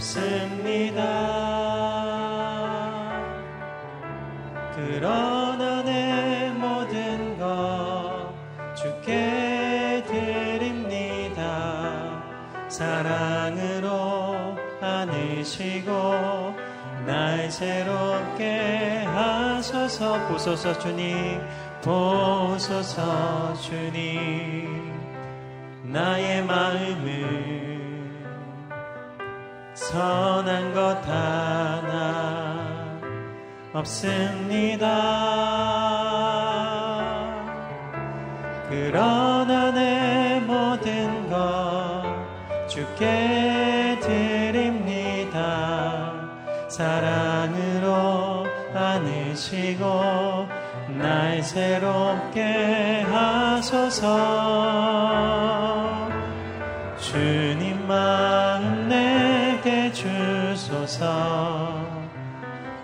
없습니다. 그러나 내 모든 것 주께 드립니다. 사랑으로 안으시고 날 새롭게 하소서 보소서 주님 보소서 주님 나의 마음을 선한 것 하나 없습니다. 그러나 내 모든 것 주께 드립니다. 사랑으로 안으시고 날 새롭게 하소서 주소서.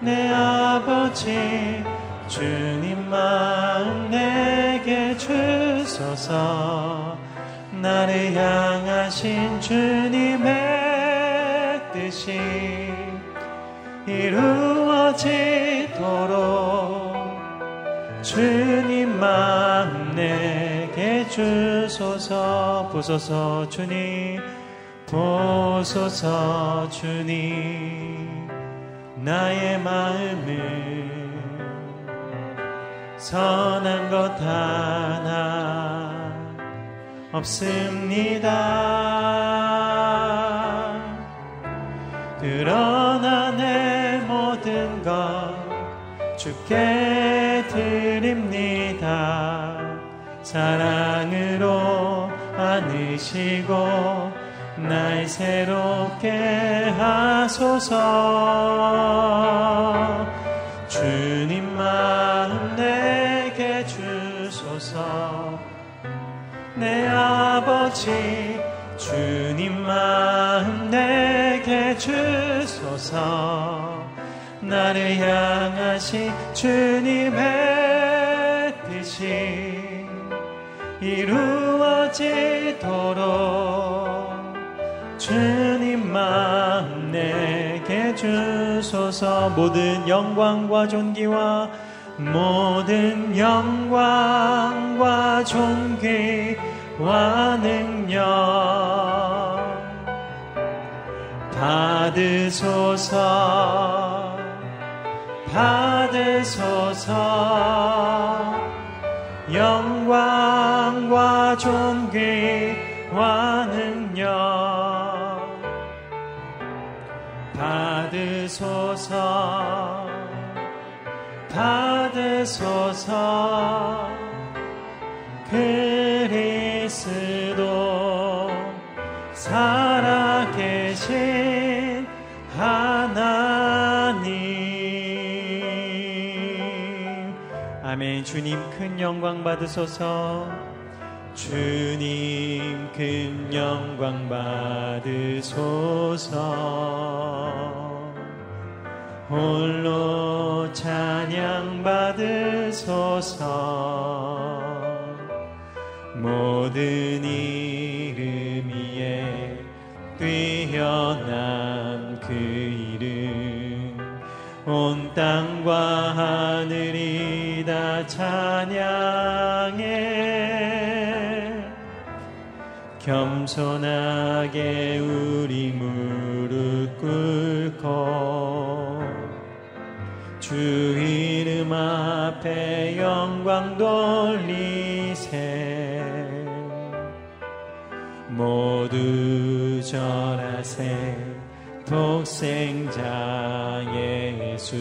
내 아버지 주님 마음 내게 주소서. 나를 향하신 주님의 뜻이 이루어지도록 주님 마음 내게 주소서. 보소서 주님 보소서 주님 나의 마음을 선한 것 하나 없습니다. 그러나 내 모든 것 주께 드립니다. 사랑으로 안으시고 날 새롭게 하소서. 주님 마음 내게 주소서. 내 아버지 주님 마음 내게 주소서. 나를 향하신 주님의 뜻이 이루어지도록 주님 마음 내게 주소서. 모든 영광과 존귀와 모든 영광과 존귀와 능력 받으소서 받으소서. 영광과 존귀와 능 받으소서. 받으소서. 그리스도 살아계신 하나님. 아멘. 주님 큰 영광 받으소서. 주님 큰 영광 받으소서 홀로 찬양 받으소서. 모든 이름 위에 뛰어난 그 이름. 온 땅과 하늘이 다 찬양해. 겸손하게 우리 무릎 꿇고 주 이름 앞에 영광 돌리세. 모두 절하세 독생자 예수.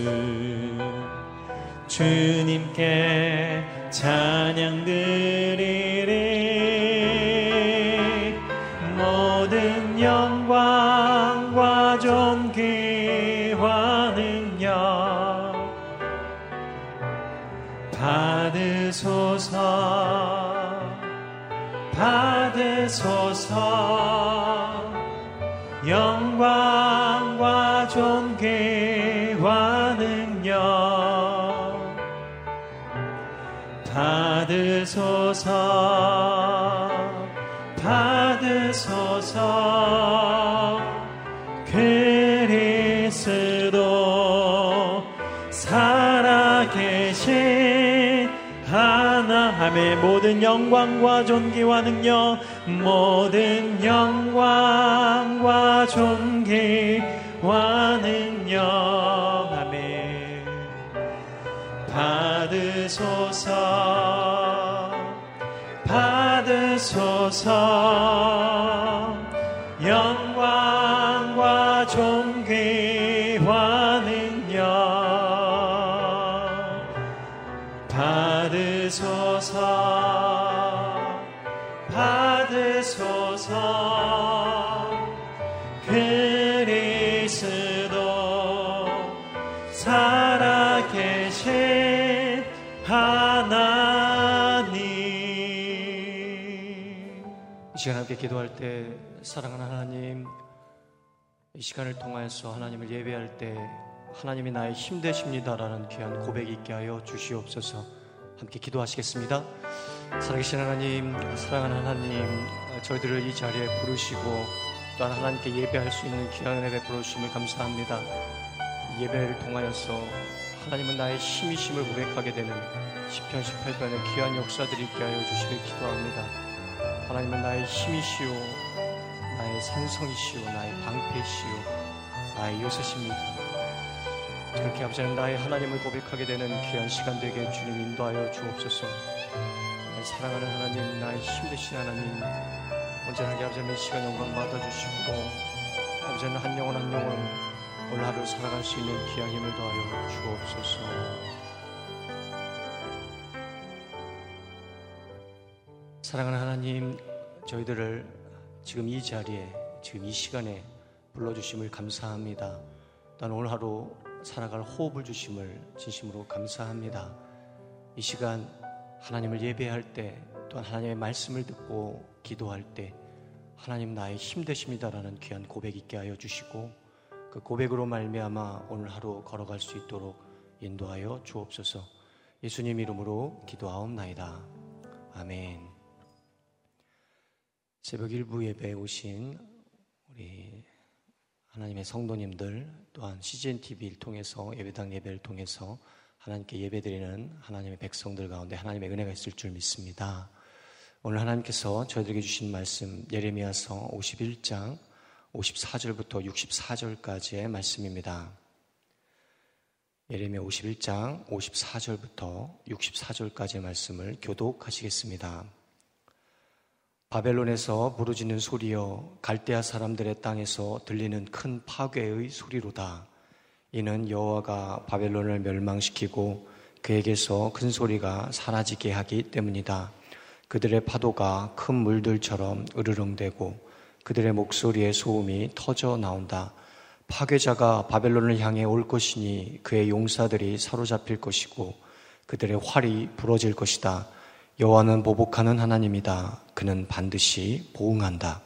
주님께 찬양 드 받으소서 영광과 존귀와 능력 받으소서 받으소서 하나님의 모든 영광과 존귀와 능력 모든 영광과 존귀와 능력. 아멘. 받으소서 받으소서 이 시간 함께 기도할 때 사랑하는 하나님 이 시간을 통하여서 하나님을 예배할 때 하나님이 나의 힘 되십니다라는 귀한 고백 있게 하여 주시옵소서. 함께 기도하시겠습니다. 살아계신 하나님 사랑하는 하나님 저희들을 이 자리에 부르시고 또한 하나님께 예배할 수 있는 귀한 은혜 베풀어 주심을 감사합니다. 이 예배를 통하여서 하나님은 나의 힘이심을 고백하게 되는 10편 18편의 귀한 역사들이 있게 하여 주시길 기도합니다 하나님은 나의 힘이시오. 나의 산성이시오. 나의 방패시오. 나의 요새십니다. 그렇게 아버지는 나의 하나님을 고백하게 되는 귀한 시간 되게 주님 인도하여 주옵소서. 나의 사랑하는 하나님 나의 힘 되신 하나님 언제나 아버지는 이 시간 영광 받아주시고 아버지는 한 영혼 한 영혼 오늘 하루 살아갈 수 있는 귀한 힘을 더하여 주옵소서 사랑하는 하나님 저희들을 지금 이 자리에 지금 이 시간에 불러주심을 감사합니다. 난 오늘 하루 살아갈 호흡을 주심을 진심으로 감사합니다. 이 시간 하나님을 예배할 때 또한 하나님의 말씀을 듣고 기도할 때 하나님 나의 힘 되십니다라는 귀한 고백 있게 하여 주시고 그 고백으로 말미암아 오늘 하루 걸어갈 수 있도록 인도하여 주옵소서. 예수님 이름으로 기도하옵나이다. 아멘. 새벽 일부 예배에 오신 우리 하나님의 성도님들 또한 CGN TV를 통해서 예배당 예배를 통해서 하나님께 예배드리는 하나님의 백성들 가운데 하나님의 은혜가 있을 줄 믿습니다. 오늘 하나님께서 저희들에게 주신 말씀 예레미야서 51장 54절부터 64절까지의 말씀입니다. 예레미야 51장 54절부터 64절까지의 말씀을 교독하시겠습니다. 바벨론에서 부르짖는 소리여 갈대아 사람들의 땅에서 들리는 큰 파괴의 소리로다. 이는 여호와가 바벨론을 멸망시키고 그에게서 큰 소리가 사라지게 하기 때문이다. 그들의 파도가 큰 물들처럼 으르렁대고 그들의 목소리에 소음이 터져 나온다. 파괴자가 바벨론을 향해 올 것이니 그의 용사들이 사로잡힐 것이고 그들의 활이 부러질 것이다. 여호와는 보복하는 하나님이다. 그는 반드시 보응한다.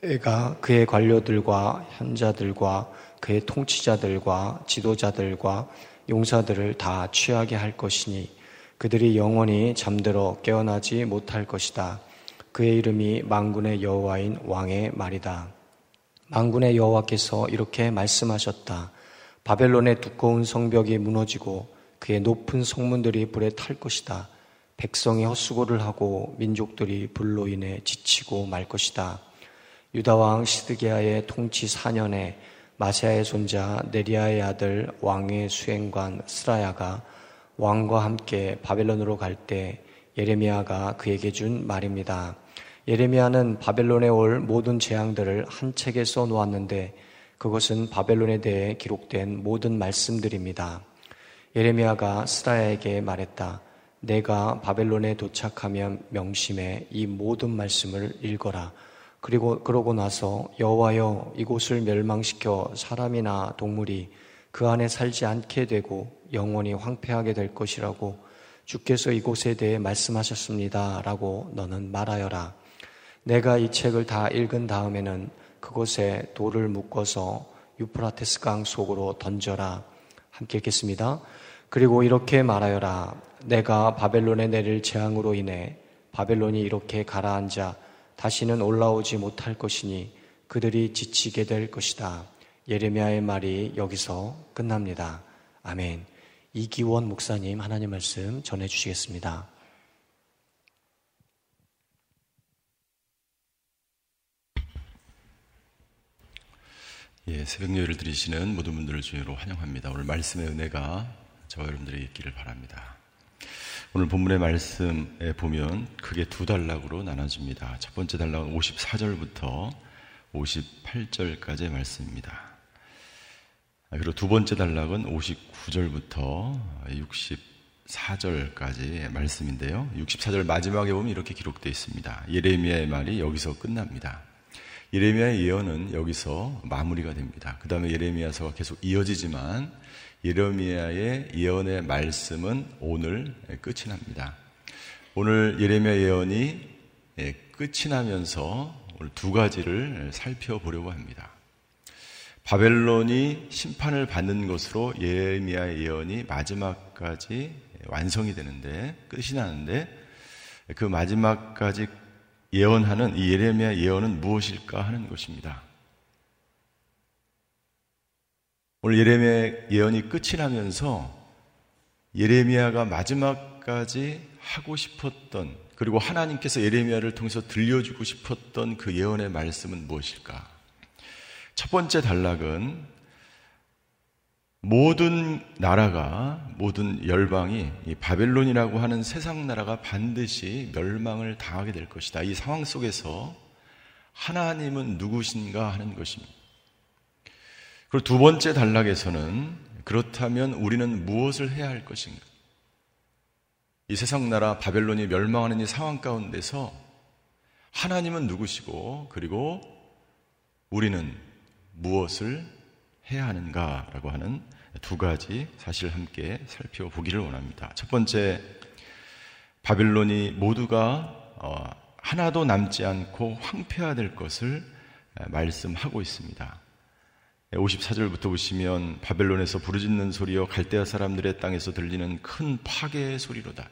내가 그의 관료들과 현자들과 그의 통치자들과 지도자들과 용사들을 다 취하게 할 것이니 그들이 영원히 잠들어 깨어나지 못할 것이다. 그의 이름이 망군의 여호와인 왕의 말이다. 망군의 여호와께서 이렇게 말씀하셨다. 바벨론의 두꺼운 성벽이 무너지고 그의 높은 성문들이 불에 탈 것이다. 백성이 헛수고를 하고 민족들이 불로 인해 지치고 말 것이다. 유다 왕 시드게아의 통치 4년에 마세아의 손자 네리아의 아들 왕의 수행관 스라야가 왕과 함께 바벨론으로 갈 때 예레미야가 그에게 준 말입니다. 예레미야는 바벨론에 올 모든 재앙들을 한 책에 써 놓았는데 그것은 바벨론에 대해 기록된 모든 말씀들입니다. 예레미야가 스라야에게 말했다. 내가 바벨론에 도착하면 명심해 이 모든 말씀을 읽어라. 그리고 그러고 나서 여호와여 이곳을 멸망시켜 사람이나 동물이 그 안에 살지 않게 되고 영원히 황폐하게 될 것이라고 주께서 이곳에 대해 말씀하셨습니다라고 너는 말하여라. 내가 이 책을 다 읽은 다음에는 그곳에 돌을 묶어서 유프라테스 강 속으로 던져라. 함께 읽겠습니다. 그리고 이렇게 말하여라. 내가 바벨론에 내릴 재앙으로 인해 바벨론이 이렇게 가라앉아 다시는 올라오지 못할 것이니 그들이 지치게 될 것이다. 예레미야의 말이 여기서 끝납니다. 아멘. 이기원 목사님 하나님 말씀 전해 주시겠습니다. 예, 새벽 예를 드리시는 모든 분들을 주의로 환영합니다. 오늘 말씀의 은혜가 저와 여러분들에게 있기를 바랍니다. 오늘 본문의 말씀에 보면 크게 두 단락으로 나눠집니다. 첫 번째 단락은 54절부터 58절까지의 말씀입니다. 그리고 두 번째 단락은 59절부터 64절까지의 말씀인데요. 64절 마지막에 보면 이렇게 기록되어 있습니다. 예레미야의 말이 여기서 끝납니다. 예레미야의 예언은 여기서 마무리가 됩니다. 그 다음에 예레미야서가 계속 이어지지만 예레미야의 예언의 말씀은 오늘 끝이 납니다. 오늘 예레미야 예언이 예, 끝이 나면서 오늘 두 가지를 살펴보려고 합니다. 바벨론이 심판을 받는 것으로 예레미야 예언이 마지막까지 완성이 되는데 끝이 나는데 그 마지막까지 예언하는 이 예레미야 예언은 무엇일까 하는 것입니다. 오늘 예레미야 예언이 끝이 나면서 예레미야가 마지막까지 하고 싶었던 그리고 하나님께서 예레미야를 통해서 들려주고 싶었던 그 예언의 말씀은 무엇일까? 첫 번째 단락은 모든 나라가 모든 열방이 바벨론이라고 하는 세상 나라가 반드시 멸망을 당하게 될 것이다. 이 상황 속에서 하나님은 누구신가 하는 것입니다. 그리고 두 번째 단락에서는 그렇다면 우리는 무엇을 해야 할 것인가? 이 세상 나라 바벨론이 멸망하는 이 상황 가운데서 하나님은 누구시고 그리고 우리는 무엇을 해야 하는가라고 하는 두 가지 사실을 함께 살펴보기를 원합니다. 첫 번째, 바빌론이 모두가 어, 하나도 남지 않고 황폐화될 것을 말씀하고 있습니다. 54절부터 보시면 바벨론에서 부르짖는 소리여 갈대아 사람들의 땅에서 들리는 큰 파괴의 소리로다.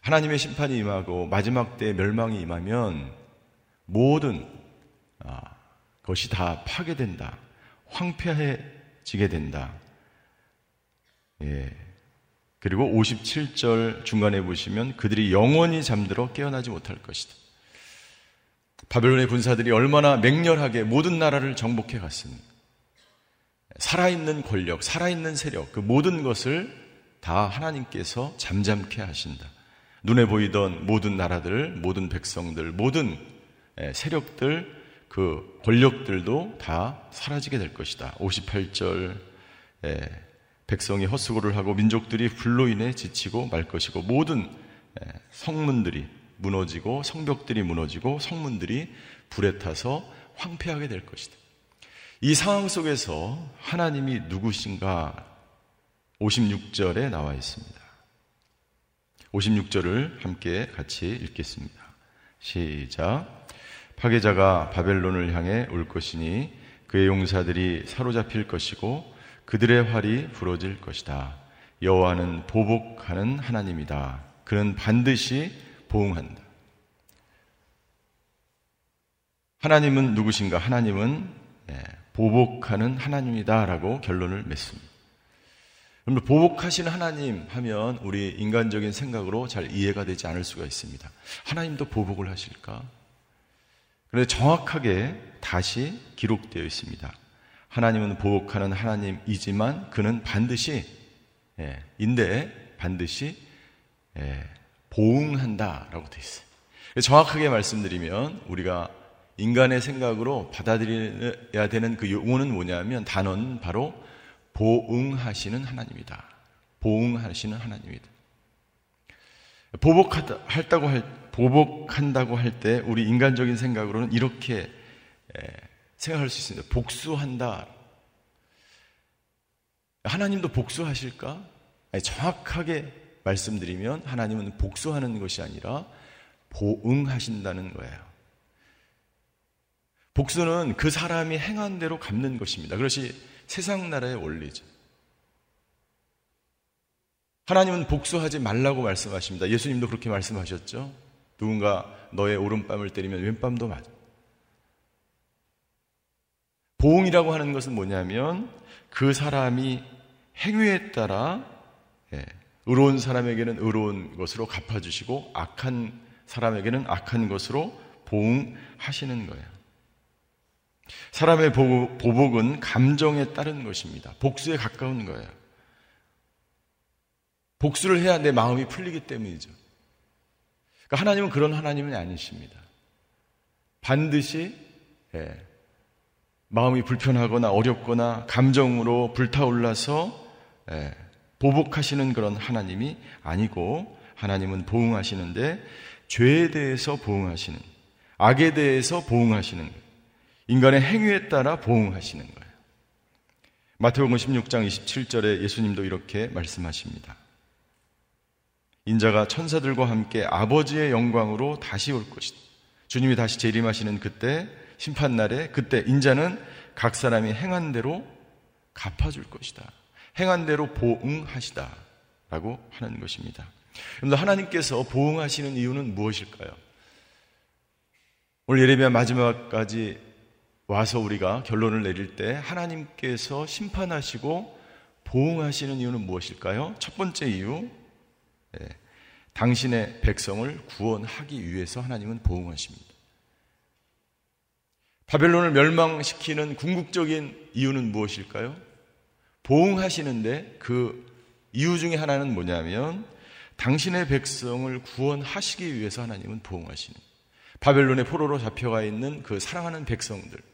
하나님의 심판이 임하고 마지막 때 멸망이 임하면 모든 아, 것이 다 파괴된다. 황폐해지게 된다. 예. 그리고 57절 중간에 보시면 그들이 영원히 잠들어 깨어나지 못할 것이다. 바벨론의 군사들이 얼마나 맹렬하게 모든 나라를 정복해 갔습니까? 살아있는 권력, 살아있는 세력, 그 모든 것을 다 하나님께서 잠잠케 하신다. 눈에 보이던 모든 나라들, 모든 백성들, 모든 예, 세력들, 그 권력들도 다 사라지게 될 것이다. 58절, 예, 백성이 헛수고를 하고 민족들이 불로 인해 지치고 말 것이고 모든 예, 성문들이 무너지고 성벽들이 무너지고 성문들이 불에 타서 황폐하게 될 것이다. 이 상황 속에서 하나님이 누구신가 56절에 나와 있습니다. 56절을 함께 같이 읽겠습니다. 시작. 파괴자가 바벨론을 향해 올 것이니 그의 용사들이 사로잡힐 것이고 그들의 활이 부러질 것이다. 여호와는 보복하는 하나님이다. 그는 반드시 보응한다. 하나님은 누구신가? 하나님은 예, 보복하는 하나님이다라고 결론을 맺습니다. 그럼 보복하시는 하나님 하면 우리 인간적인 생각으로 잘 이해가 되지 않을 수가 있습니다. 하나님도 보복을 하실까? 그런데 정확하게 다시 기록되어 있습니다. 하나님은 보복하는 하나님이지만 그는 반드시 예, 인데 반드시 예, 보응한다라고 되어 있어요. 정확하게 말씀드리면 우리가 인간의 생각으로 받아들여야 되는 그 용어는 뭐냐면 단어는 바로 보응하시는 하나님이다. 보응하시는 하나님이다. 보복한다고 할, 보복한다고 할 때 우리 인간적인 생각으로는 이렇게 생각할 수 있습니다. 복수한다. 하나님도 복수하실까? 아니, 정확하게 말씀드리면 하나님은 복수하는 것이 아니라 보응하신다는 거예요. 복수는 그 사람이 행한 대로 갚는 것입니다. 그것이 세상 나라의 원리죠. 하나님은 복수하지 말라고 말씀하십니다. 예수님도 그렇게 말씀하셨죠. 누군가 너의 오른뺨을 때리면 왼뺨도 맞아. 보응이라고 하는 것은 뭐냐면 그 사람이 행위에 따라 예, 의로운 사람에게는 의로운 것으로 갚아주시고 악한 사람에게는 악한 것으로 보응하시는 거예요. 사람의 보복은 감정에 따른 것입니다. 복수에 가까운 거예요. 복수를 해야 내 마음이 풀리기 때문이죠. 그러니까 하나님은 그런 하나님은 아니십니다. 반드시 예, 마음이 불편하거나 어렵거나 감정으로 불타올라서 예, 보복하시는 그런 하나님이 아니고 하나님은 보응하시는데 죄에 대해서 보응하시는 악에 대해서 보응하시는 인간의 행위에 따라 보응하시는 거예요. 마태복음 16장 27절에 예수님도 이렇게 말씀하십니다. 인자가 천사들과 함께 아버지의 영광으로 다시 올 것이다. 주님이 다시 재림하시는 그때 심판 날에 그때 인자는 각 사람이 행한 대로 갚아줄 것이다. 행한 대로 보응하시다. 라고 하는 것입니다. 여러분 하나님께서 보응하시는 이유는 무엇일까요? 오늘 예레미야 마지막까지 와서 우리가 결론을 내릴 때 하나님께서 심판하시고 보응하시는 이유는 무엇일까요? 첫 번째 이유, 예, 당신의 백성을 구원하기 위해서 하나님은 보응하십니다. 바벨론을 멸망시키는 궁극적인 이유는 무엇일까요? 보응하시는데 그 이유 중에 하나는 뭐냐면 당신의 백성을 구원하시기 위해서 하나님은 보응하시는 바벨론의 포로로 잡혀가 있는 그 사랑하는 백성들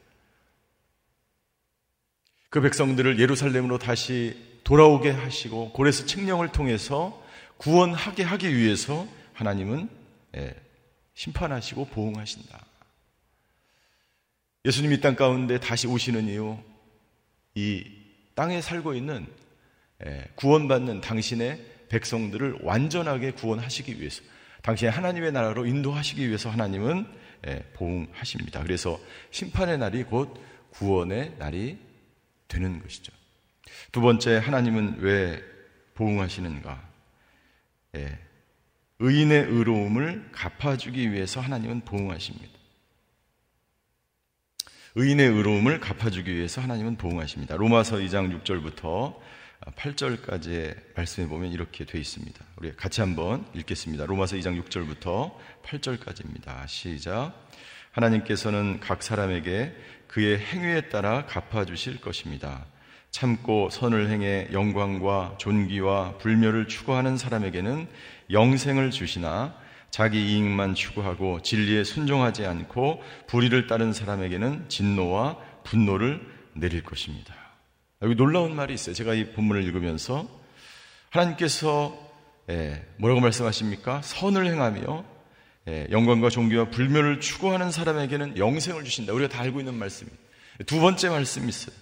그 백성들을 예루살렘으로 다시 돌아오게 하시고 고레스 책령을 통해서 구원하게 하기 위해서 하나님은 예, 심판하시고 보응하신다. 예수님 이 땅 가운데 다시 오시는 이유, 이 땅에 살고 있는 예, 구원받는 당신의 백성들을 완전하게 구원하시기 위해서, 당신의 하나님의 나라로 인도하시기 위해서 하나님은 예, 보응하십니다. 그래서 심판의 날이 곧 구원의 날이 되는 것이죠. 두 번째, 하나님은 왜 보응하시는가? 예, 의인의 의로움을 갚아주기 위해서 하나님은 보응하십니다. 의인의 의로움을 갚아주기 위해서 하나님은 보응하십니다. 로마서 2장 6절부터 8절까지의 말씀에 보면 이렇게 되어 있습니다. 우리 같이 한번 읽겠습니다. 로마서 2장 6절부터 8절까지입니다. 시작. 하나님께서는 각 사람에게 그의 행위에 따라 갚아주실 것입니다. 참고 선을 행해 영광과 존귀와 불멸을 추구하는 사람에게는 영생을 주시나 자기 이익만 추구하고 진리에 순종하지 않고 불의를 따른 사람에게는 진노와 분노를 내릴 것입니다. 여기 놀라운 말이 있어요. 제가 이 본문을 읽으면서 하나님께서 예, 뭐라고 말씀하십니까? 선을 행하며 예, 영광과 종교와 불멸을 추구하는 사람에게는 영생을 주신다. 우리가 다 알고 있는 말씀입니다. 두 번째 말씀이 있어요.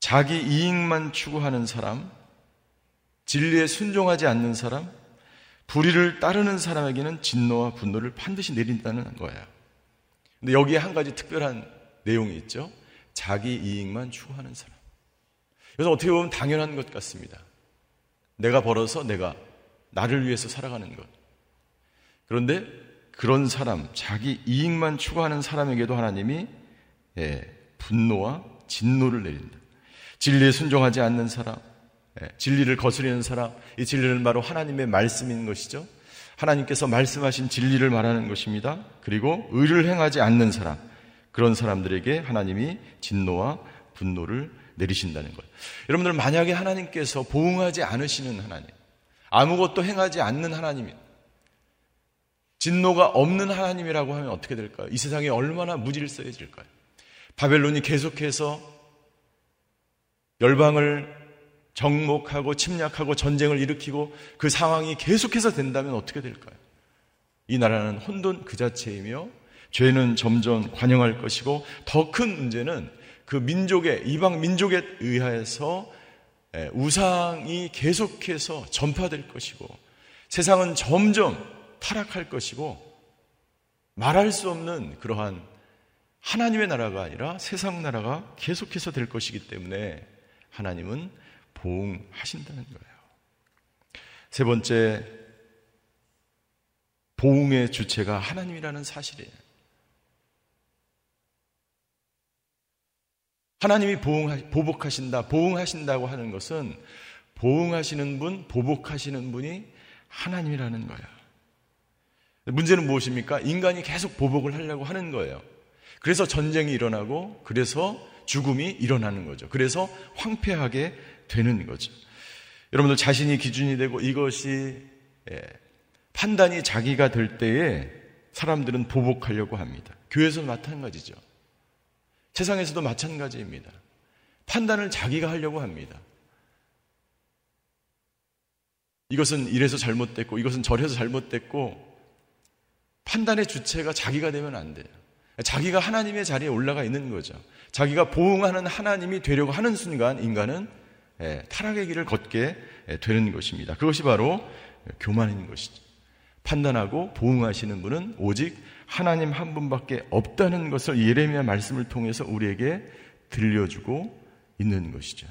자기 이익만 추구하는 사람, 진리에 순종하지 않는 사람, 불의를 따르는 사람에게는 진노와 분노를 반드시 내린다는 거예요. 근데 여기에 한 가지 특별한 내용이 있죠. 자기 이익만 추구하는 사람. 그래서 어떻게 보면 당연한 것 같습니다. 내가 벌어서 내가 나를 위해서 살아가는 것. 그런데 그런 사람, 자기 이익만 추구하는 사람에게도 하나님이 예, 분노와 진노를 내린다. 진리에 순종하지 않는 사람, 예, 진리를 거스리는 사람, 이 진리는 바로 하나님의 말씀인 것이죠. 하나님께서 말씀하신 진리를 말하는 것입니다. 그리고 의를 행하지 않는 사람, 그런 사람들에게 하나님이 진노와 분노를 내리신다는 거예요. 여러분들 만약에 하나님께서 보응하지 않으시는 하나님, 아무것도 행하지 않는 하나님, 진노가 없는 하나님이라고 하면 어떻게 될까요? 이 세상이 얼마나 무질서해질까요? 바벨론이 계속해서 열방을 정목하고 침략하고 전쟁을 일으키고 그 상황이 계속해서 된다면 어떻게 될까요? 이 나라는 혼돈 그 자체이며 죄는 점점 관영할 것이고 더 큰 문제는 그 민족의 이방 민족에 의해서 우상이 계속해서 전파될 것이고 세상은 점점 타락할 것이고 말할 수 없는 그러한 하나님의 나라가 아니라 세상 나라가 계속해서 될 것이기 때문에 하나님은 보응하신다는 거예요. 세 번째, 보응의 주체가 하나님이라는 사실이에요. 하나님이 보응하, 보복하신다, 보응하신다고 하는 것은 보응하시는 분, 보복하시는 분이 하나님이라는 거예요. 문제는 무엇입니까? 인간이 계속 보복을 하려고 하는 거예요. 그래서 전쟁이 일어나고, 그래서 죽음이 일어나는 거죠. 그래서 황폐하게 되는 거죠. 여러분들 자신이 기준이 되고 이것이 예, 판단이 자기가 될 때에 사람들은 보복하려고 합니다. 교회에서도 마찬가지죠. 세상에서도 마찬가지입니다. 판단을 자기가 하려고 합니다. 이것은 이래서 잘못됐고 이것은 저래서 잘못됐고 판단의 주체가 자기가 되면 안 돼요. 자기가 하나님의 자리에 올라가 있는 거죠. 자기가 보응하는 하나님이 되려고 하는 순간 인간은 예, 타락의 길을 걷게 예, 되는 것입니다. 그것이 바로 교만인 것이죠. 판단하고 보응하시는 분은 오직 하나님 한 분밖에 없다는 것을 예레미야 말씀을 통해서 우리에게 들려주고 있는 것이죠.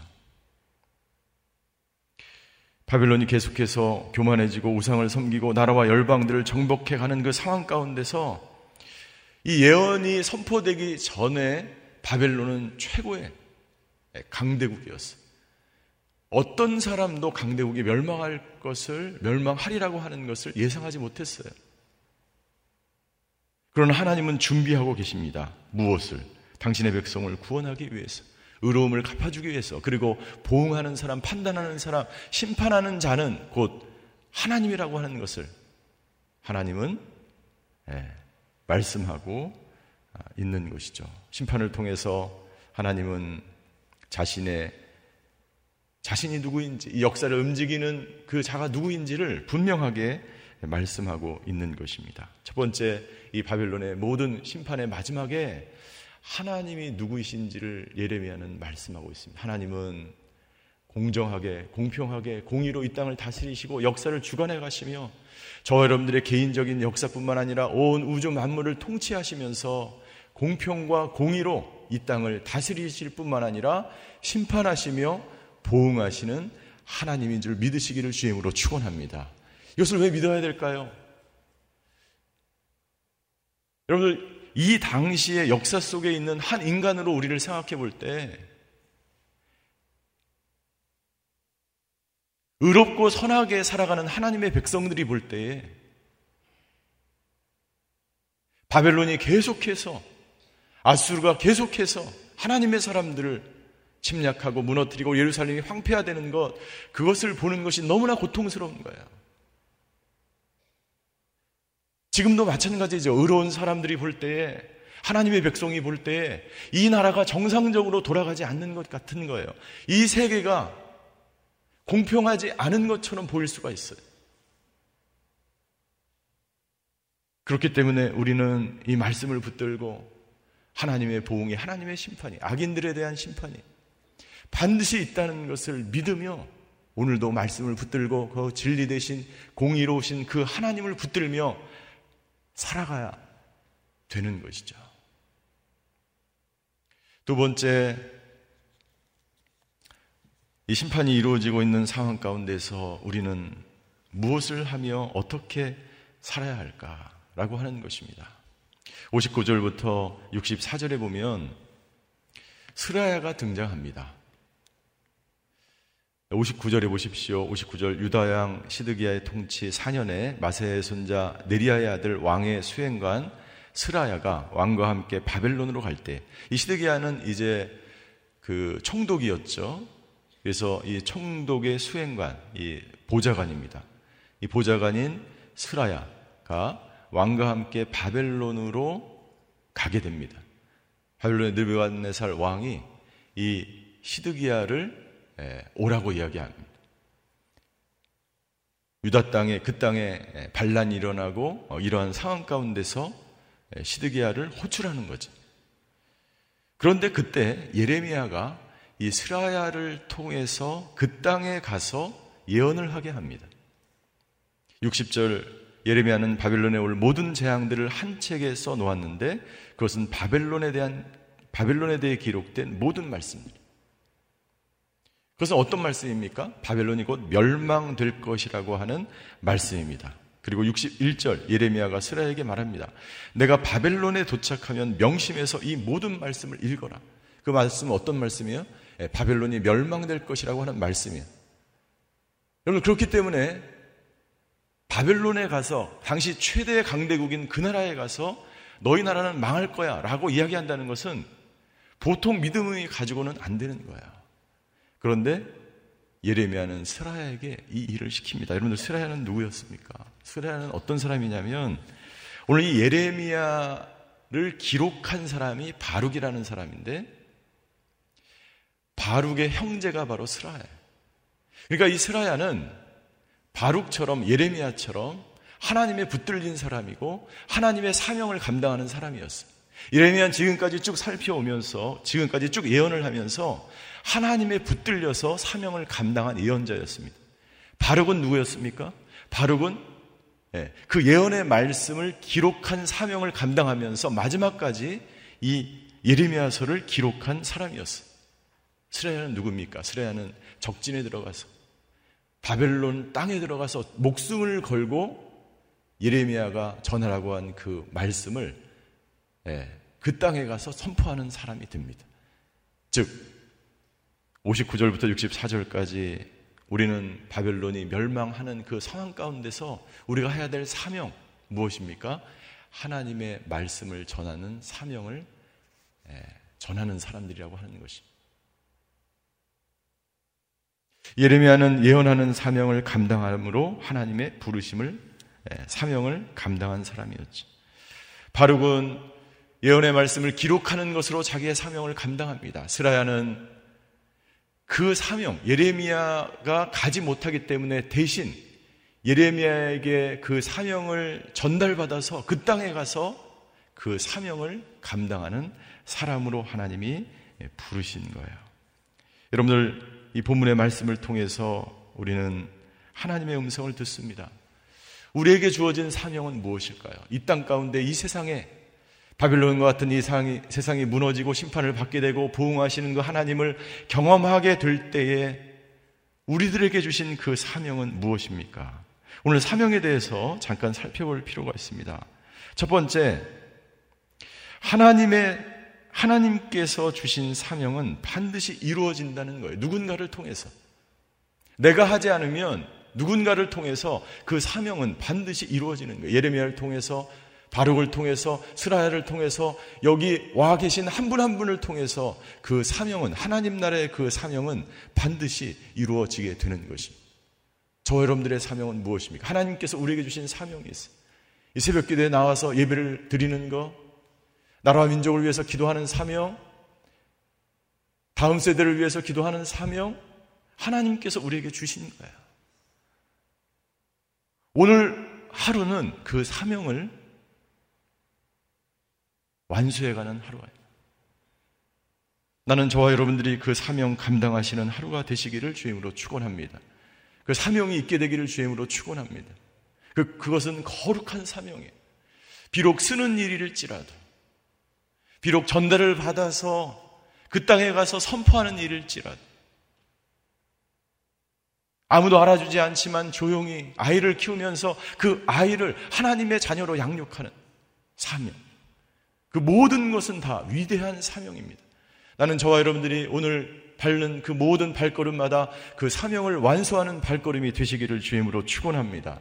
바벨론이 계속해서 교만해지고 우상을 섬기고 나라와 열방들을 정복해 가는 그 상황 가운데서 이 예언이 선포되기 전에 바벨론은 최고의 강대국이었어요. 어떤 사람도 강대국이 멸망할 것을 멸망하리라고 하는 것을 예상하지 못했어요. 그러나 하나님은 준비하고 계십니다. 무엇을? 당신의 백성을 구원하기 위해서. 의로움을 갚아주기 위해서. 그리고 보응하는 사람, 판단하는 사람, 심판하는 자는 곧 하나님이라고 하는 것을 하나님은 예, 말씀하고 아, 있는 것이죠. 심판을 통해서 하나님은 자신의 자신이 누구인지, 이 역사를 움직이는 그 자가 누구인지를 분명하게 말씀하고 있는 것입니다. 첫 번째, 이 바벨론의 모든 심판의 마지막에 하나님이 누구이신지를 예레미야는 말씀하고 있습니다. 하나님은 공정하게, 공평하게, 공의로 이 땅을 다스리시고 역사를 주관해 가시며 저 여러분들의 개인적인 역사뿐만 아니라 온 우주 만물을 통치하시면서 공평과 공의로 이 땅을 다스리실 뿐만 아니라 심판하시며 보응하시는 하나님인 줄 믿으시기를 주임으로 축원합니다. 이것을 왜 믿어야 될까요? 여러분들 이 당시의 역사 속에 있는 한 인간으로 우리를 생각해 볼 때 의롭고 선하게 살아가는 하나님의 백성들이 볼 때에 바벨론이 계속해서 아수르가 계속해서 하나님의 사람들을 침략하고 무너뜨리고 예루살렘이 황폐화되는 것, 그것을 보는 것이 너무나 고통스러운 거예요. 지금도 마찬가지죠. 의로운 사람들이 볼 때에, 하나님의 백성이 볼 때에 이 나라가 정상적으로 돌아가지 않는 것 같은 거예요. 이 세계가 공평하지 않은 것처럼 보일 수가 있어요. 그렇기 때문에 우리는 이 말씀을 붙들고 하나님의 보응이 하나님의 심판이 악인들에 대한 심판이 반드시 있다는 것을 믿으며 오늘도 말씀을 붙들고 그 진리 대신 공의로우신 그 하나님을 붙들며 살아가야 되는 것이죠. 두 번째, 이 심판이 이루어지고 있는 상황 가운데서 우리는 무엇을 하며 어떻게 살아야 할까라고 하는 것입니다. 59절부터 64절에 보면 스라야가 등장합니다. 59절에 보십시오. 59절 유다양 시드기야의 통치 4년에 마세의 손자 네리아의 아들 왕의 수행관 스라야가 왕과 함께 바벨론으로 갈 때 이 시드기야는 이제 그 총독이었죠. 그래서 이 총독의 수행관, 이 보좌관입니다. 이 보좌관인 스라야가 왕과 함께 바벨론으로 가게 됩니다. 바벨론의 느부갓네살 왕이 이 시드기야를 예, 오라고 이야기합니다. 유다 땅에 그 땅에 예, 반란이 일어나고 어, 이러한 상황 가운데서 예, 시드기야를 호출하는 거죠. 그런데 그때 예레미야가 이 스라야를 통해서 그 땅에 가서 예언을 하게 합니다. 60절 예레미야는 바벨론에 올 모든 재앙들을 한 책에 써 놓았는데 그것은 바벨론에 대한 바벨론에 대해 기록된 모든 말씀입니다. 그것은 어떤 말씀입니까? 바벨론이 곧 멸망될 것이라고 하는 말씀입니다. 그리고 61절 예레미야가 스라에게 말합니다. 내가 바벨론에 도착하면 명심해서 이 모든 말씀을 읽어라. 그 말씀은 어떤 말씀이에요? 예, 바벨론이 멸망될 것이라고 하는 말씀이에요. 여러분 그렇기 때문에 바벨론에 가서 당시 최대의 강대국인 그 나라에 가서 너희 나라는 망할 거야 라고 이야기한다는 것은 보통 믿음이 가지고는 안 되는 거야. 그런데 예레미야는 스라야에게 이 일을 시킵니다. 여러분들 스라야는 누구였습니까? 스라야는 어떤 사람이냐면 오늘 이 예레미야를 기록한 사람이 바룩이라는 사람인데 바룩의 형제가 바로 스라야예요. 그러니까 이 스라야는 바룩처럼 예레미야처럼 하나님의 붙들린 사람이고 하나님의 사명을 감당하는 사람이었어요. 예레미야는 지금까지 쭉 살펴오면서 지금까지 쭉 예언을 하면서 하나님의 붙들려서 사명을 감당한 예언자였습니다. 바룩은 누구였습니까? 바룩은 예, 그 예언의 말씀을 기록한 사명을 감당하면서 마지막까지 이 예레미야서를 기록한 사람이었어요. 스레야는 누굽니까? 스레야는 적진에 들어가서 바벨론 땅에 들어가서 목숨을 걸고 예레미야가 전하라고 한 그 말씀을 예, 그 땅에 가서 선포하는 사람이 됩니다. 즉 59절부터 64절까지 우리는 바벨론이 멸망하는 그 상황 가운데서 우리가 해야 될 사명 무엇입니까? 하나님의 말씀을 전하는 사명을 예, 전하는 사람들이라고 하는 것입니다. 예레미야는 예언하는 사명을 감당함으로 하나님의 부르심을 예, 사명을 감당한 사람이었지. 바룩은 예언의 말씀을 기록하는 것으로 자기의 사명을 감당합니다. 스라야는 그 사명 예레미야가 가지 못하기 때문에 대신 예레미야에게 그 사명을 전달받아서 그 땅에 가서 그 사명을 감당하는 사람으로 하나님이 예, 부르신 거예요. 여러분들 이 본문의 말씀을 통해서 우리는 하나님의 음성을 듣습니다. 우리에게 주어진 사명은 무엇일까요? 이 땅 가운데 이 세상에 바빌론과 같은 이 세상이, 세상이 무너지고 심판을 받게 되고 부흥하시는 그 하나님을 경험하게 될 때에 우리들에게 주신 그 사명은 무엇입니까? 오늘 사명에 대해서 잠깐 살펴볼 필요가 있습니다. 첫 번째, 하나님의 하나님께서 주신 사명은 반드시 이루어진다는 거예요. 누군가를 통해서. 내가 하지 않으면 누군가를 통해서 그 사명은 반드시 이루어지는 거예요. 예레미야를 통해서 바룩을 통해서 스라엘을 통해서 여기 와 계신 한 분한 한 분을 통해서 그 사명은 하나님 나라의 그 사명은 반드시 이루어지게 되는 것입니다. 저 여러분들의 사명은 무엇입니까? 하나님께서 우리에게 주신 사명이 있어요. 이 새벽 기도에 나와서 예배를 드리는 거, 나라와 민족을 위해서 기도하는 사명, 다음 세대를 위해서 기도하는 사명, 하나님께서 우리에게 주신 거예요. 오늘 하루는 그 사명을 완수해가는 하루예요. 나는 저와 여러분들이 그 사명 감당하시는 하루가 되시기를 주임으로 축원합니다. 그 사명이 있게 되기를 주임으로 축원합니다. 그 그것은 거룩한 사명이에요. 비록 쓰는 일일지라도 비록 전달을 받아서 그 땅에 가서 선포하는 일일지라도 아무도 알아주지 않지만 조용히 아이를 키우면서 그 아이를 하나님의 자녀로 양육하는 사명. 그 모든 것은 다 위대한 사명입니다. 나는 저와 여러분들이 오늘 밟는 그 모든 발걸음마다 그 사명을 완수하는 발걸음이 되시기를 주임으로 축원합니다.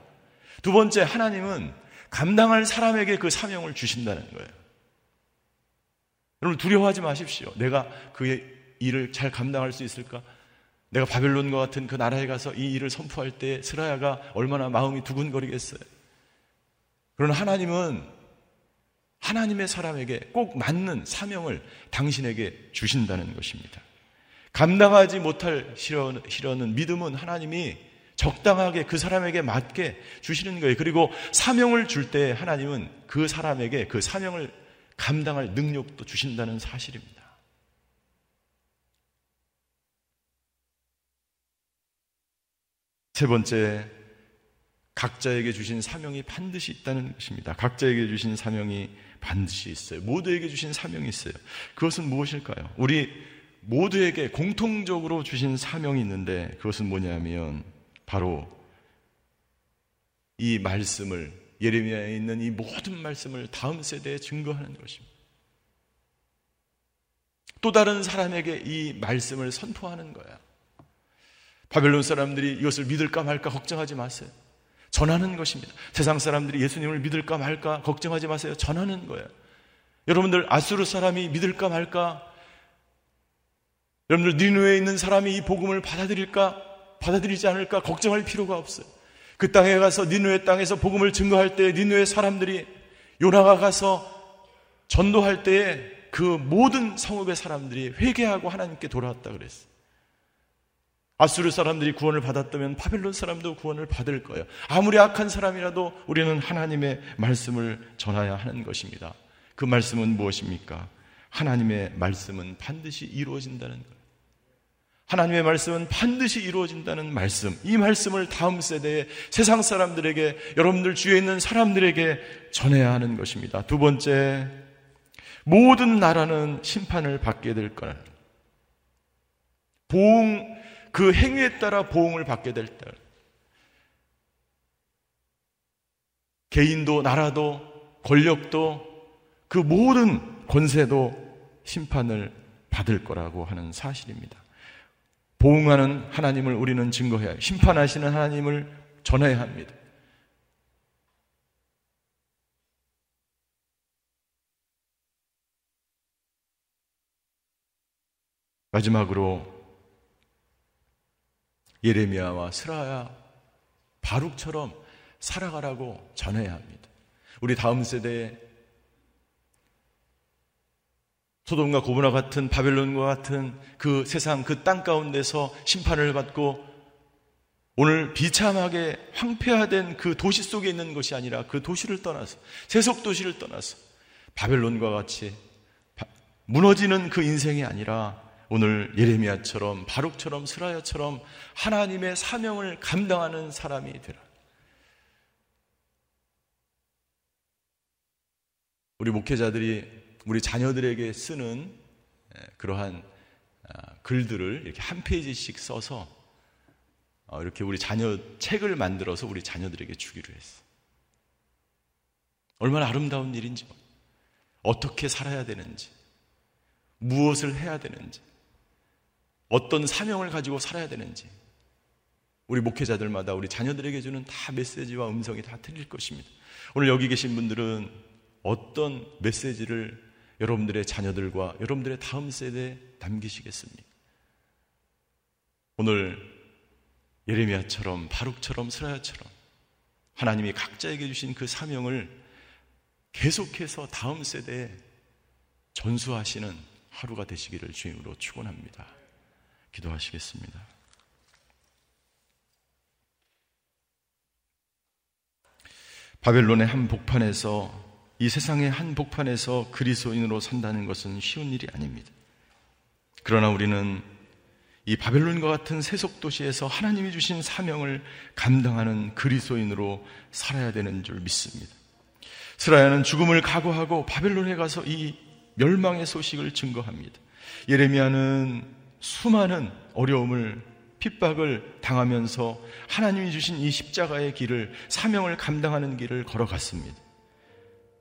두 번째 하나님은 감당할 사람에게 그 사명을 주신다는 거예요. 여러분 두려워하지 마십시오. 내가 그 일을 잘 감당할 수 있을까? 내가 바벨론과 같은 그 나라에 가서 이 일을 선포할 때 스라야가 얼마나 마음이 두근거리겠어요. 그러나 하나님은 하나님의 사람에게 꼭 맞는 사명을 당신에게 주신다는 것입니다. 감당하지 못할 시련은 믿음은 하나님이 적당하게 그 사람에게 맞게 주시는 거예요. 그리고 사명을 줄 때 하나님은 그 사람에게 그 사명을 감당할 능력도 주신다는 사실입니다. 세 번째, 각자에게 주신 사명이 반드시 있다는 것입니다. 각자에게 주신 사명이 반드시 있어요. 모두에게 주신 사명이 있어요. 그것은 무엇일까요? 우리 모두에게 공통적으로 주신 사명이 있는데 그것은 뭐냐면 바로 이 말씀을 예레미야에 있는 이 모든 말씀을 다음 세대에 증거하는 것입니다. 또 다른 사람에게 이 말씀을 선포하는 거야. 바벨론 사람들이 이것을 믿을까 말까 걱정하지 마세요. 전하는 것입니다. 세상 사람들이 예수님을 믿을까 말까 걱정하지 마세요. 전하는 거예요. 여러분들 아수르 사람이 믿을까 말까 여러분들 니누에 있는 사람이 이 복음을 받아들일까 받아들이지 않을까 걱정할 필요가 없어요. 그 땅에 가서 니누의 땅에서 복음을 증거할 때 니누의 사람들이 요나가 가서 전도할 때에 그 모든 성읍의 사람들이 회개하고 하나님께 돌아왔다 그랬어요. 아수르 사람들이 구원을 받았다면 바벨론 사람도 구원을 받을 거예요. 아무리 악한 사람이라도 우리는 하나님의 말씀을 전해야 하는 것입니다. 그 말씀은 무엇입니까? 하나님의 말씀은 반드시 이루어진다는 거예요. 하나님의 말씀은 반드시 이루어진다는 말씀. 이 말씀을 다음 세대에 세상 사람들에게 여러분들 주위에 있는 사람들에게 전해야 하는 것입니다. 두 번째, 모든 나라는 심판을 받게 될 거라. 보응 그 행위에 따라 보응을 받게 될 때. 개인도 나라도 권력도 그 모든 권세도 심판을 받을 거라고 하는 사실입니다. 보응하는 하나님을 우리는 증거해야 해요. 심판하시는 하나님을 전해야 합니다. 마지막으로 예레미야와 스라야 바룩처럼 살아가라고 전해야 합니다. 우리 다음 세대에 소돔과 고모라 같은 바벨론과 같은 그 세상 그 땅 가운데서 심판을 받고 오늘 비참하게 황폐화된 그 도시 속에 있는 것이 아니라 그 도시를 떠나서 세속 도시를 떠나서 바벨론과 같이 무너지는 그 인생이 아니라 오늘 예레미야처럼 바룩처럼 스라야처럼 하나님의 사명을 감당하는 사람이 되라. 우리 목회자들이 우리 자녀들에게 쓰는 그러한 아, 글들을 이렇게 한 페이지씩 써서 어, 이렇게 우리 자녀 책을 만들어서 우리 자녀들에게 주기로 했어. 얼마나 아름다운 일인지, 어떻게 살아야 되는지, 무엇을 해야 되는지, 어떤 사명을 가지고 살아야 되는지, 우리 목회자들마다 우리 자녀들에게 주는 다 메시지와 음성이 다 틀릴 것입니다. 오늘 여기 계신 분들은 어떤 메시지를 여러분들의 자녀들과 여러분들의 다음 세대에 남기시겠습니까? 오늘 예레미야처럼 바룩처럼 스라야처럼 하나님이 각자에게 주신 그 사명을 계속해서 다음 세대에 전수하시는 하루가 되시기를 주임으로 축원합니다. 기도하시겠습니다. 바벨론의 한 복판에서 이 세상의 한 복판에서 그리스도인으로 산다는 것은 쉬운 일이 아닙니다. 그러나 우리는 이 바벨론과 같은 세속 도시에서 하나님이 주신 사명을 감당하는 그리스도인으로 살아야 되는 줄 믿습니다. 스라야는 죽음을 각오하고 바벨론에 가서 이 멸망의 소식을 증거합니다. 예레미야는 수많은 어려움을 핍박을 당하면서 하나님이 주신 이 십자가의 길을 사명을 감당하는 길을 걸어갔습니다.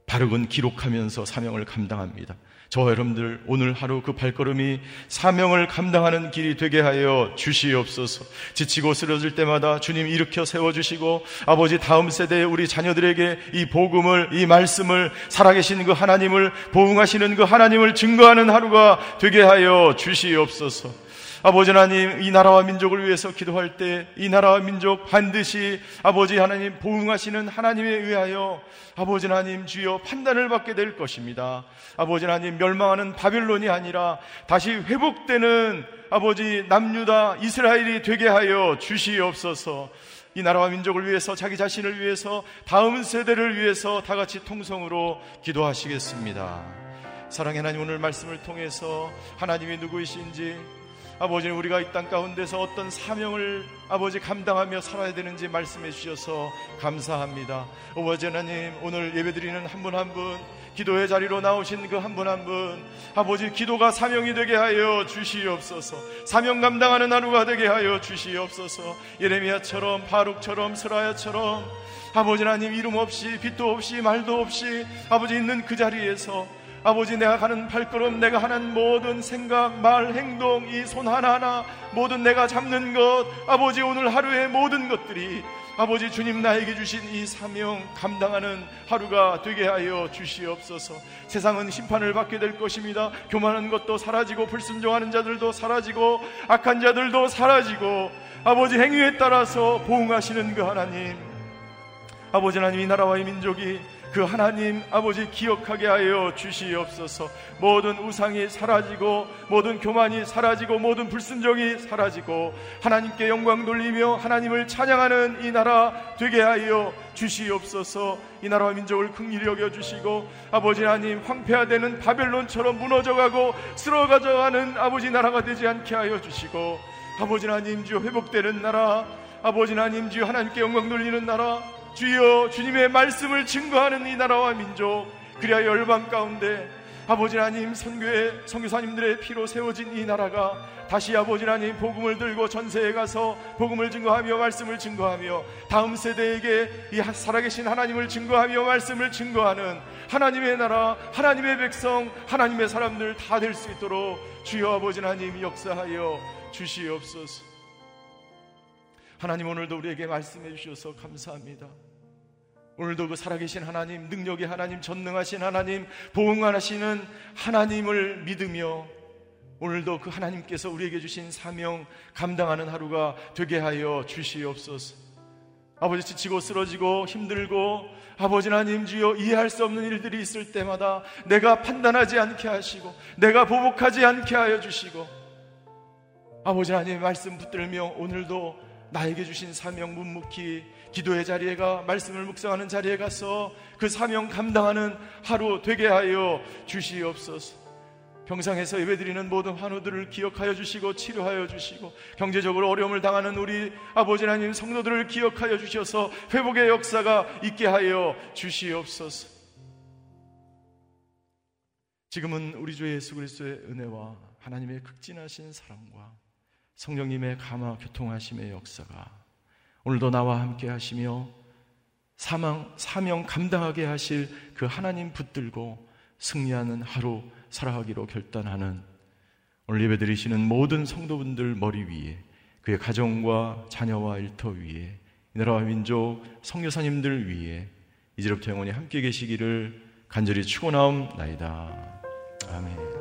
바르군 기록하면서 사명을 감당합니다. 저와 여러분들 오늘 하루 그 발걸음이 사명을 감당하는 길이 되게 하여 주시옵소서. 지치고 쓰러질 때마다 주님 일으켜 세워 주시고 아버지 다음 세대의 우리 자녀들에게 이 복음을 이 말씀을 살아계신 그 하나님을 보응하시는 그 하나님을 증거하는 하루가 되게 하여 주시옵소서. 아버지 하나님 이 나라와 민족을 위해서 기도할 때 이 나라와 민족 반드시 아버지 하나님 보응하시는 하나님에 의하여 아버지 하나님 주여 판단을 받게 될 것입니다. 아버지 하나님 멸망하는 바빌론이 아니라 다시 회복되는 아버지 남유다 이스라엘이 되게 하여 주시옵소서. 이 나라와 민족을 위해서 자기 자신을 위해서 다음 세대를 위해서 다 같이 통성으로 기도하시겠습니다. 사랑의 하나님 오늘 말씀을 통해서 하나님이 누구이신지 아버지는 우리가 이 땅 가운데서 어떤 사명을 아버지 감당하며 살아야 되는지 말씀해 주셔서 감사합니다. 아버지 하나님 오늘 예배드리는 한 분 한 분 기도의 자리로 나오신 그 한 분 한 분 아버지 기도가 사명이 되게 하여 주시옵소서 사명 감당하는 하루가 되게 하여 주시옵소서 예레미야처럼 바룩처럼 스라야처럼 아버지 하나님 이름 없이 빛도 없이 말도 없이 아버지 있는 그 자리에서 아버지 내가 가는 발걸음 내가 하는 모든 생각 말 행동 이 손 하나하나 모든 내가 잡는 것 아버지 오늘 하루의 모든 것들이 아버지 주님 나에게 주신 이 사명 감당하는 하루가 되게 하여 주시옵소서. 세상은 심판을 받게 될 것입니다. 교만한 것도 사라지고 불순종하는 자들도 사라지고 악한 자들도 사라지고 아버지 행위에 따라서 보응하시는 그 하나님. 아버지 하나님 이 나라와 이 민족이 그 하나님 아버지 기억하게 하여 주시옵소서. 모든 우상이 사라지고 모든 교만이 사라지고 모든 불순종이 사라지고 하나님께 영광 돌리며 하나님을 찬양하는 이 나라 되게 하여 주시옵소서. 이 나라와 민족을 긍휼히 여겨 주시고 아버지 하나님 황폐화되는 바벨론처럼 무너져가고 쓰러가져가는 아버지 나라가 되지 않게 하여 주시고 아버지 하나님 주 회복되는 나라 아버지 하나님 주 하나님께 영광 돌리는 나라 주여 주님의 말씀을 증거하는 이 나라와 민족 그리하 열방 가운데 아버지 하나님 선교의 선교사님들의 피로 세워진 이 나라가 다시 아버지 하나님 복음을 들고 전세에 가서 복음을 증거하며 말씀을 증거하며 다음 세대에게 이 살아계신 하나님을 증거하며 말씀을 증거하는 하나님의 나라 하나님의 백성 하나님의 사람들 다 될 수 있도록 주여 아버지 하나님 역사하여 주시옵소서 하나님 오늘도 우리에게 말씀해 주셔서 감사합니다. 오늘도 그 살아계신 하나님, 능력의 하나님, 전능하신 하나님, 보응하시는 하나님을 믿으며 오늘도 그 하나님께서 우리에게 주신 사명 감당하는 하루가 되게 하여 주시옵소서. 아버지 지치고 쓰러지고 힘들고 아버지 하나님 주여 이해할 수 없는 일들이 있을 때마다 내가 판단하지 않게 하시고 내가 보복하지 않게 하여 주시고 아버지 하나님 말씀 붙들며 오늘도 나에게 주신 사명 묵묵히 기도의 자리에 가 말씀을 묵상하는 자리에 가서 그 사명 감당하는 하루 되게 하여 주시옵소서. 평상에서 예배드리는 모든 환우들을 기억하여 주시고 치료하여 주시고 경제적으로 어려움을 당하는 우리 아버지 하나님 성도들을 기억하여 주셔서 회복의 역사가 있게 하여 주시옵소서. 지금은 우리 주 예수 그리스도의 은혜와 하나님의 극진하신 사랑과 성령님의 감화 교통하심의 역사가 오늘도 나와 함께 하시며 사망, 사명 감당하게 하실 그 하나님 붙들고 승리하는 하루 살아가기로 결단하는 오늘 예배 드리시는 모든 성도분들 머리 위에 그의 가정과 자녀와 일터 위에 이 나라와 민족 성교사님들 위에 이제부터 영원히 함께 계시기를 간절히 축원하옵나이다. 아멘.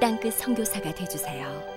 땅끝 성교사가 되주세요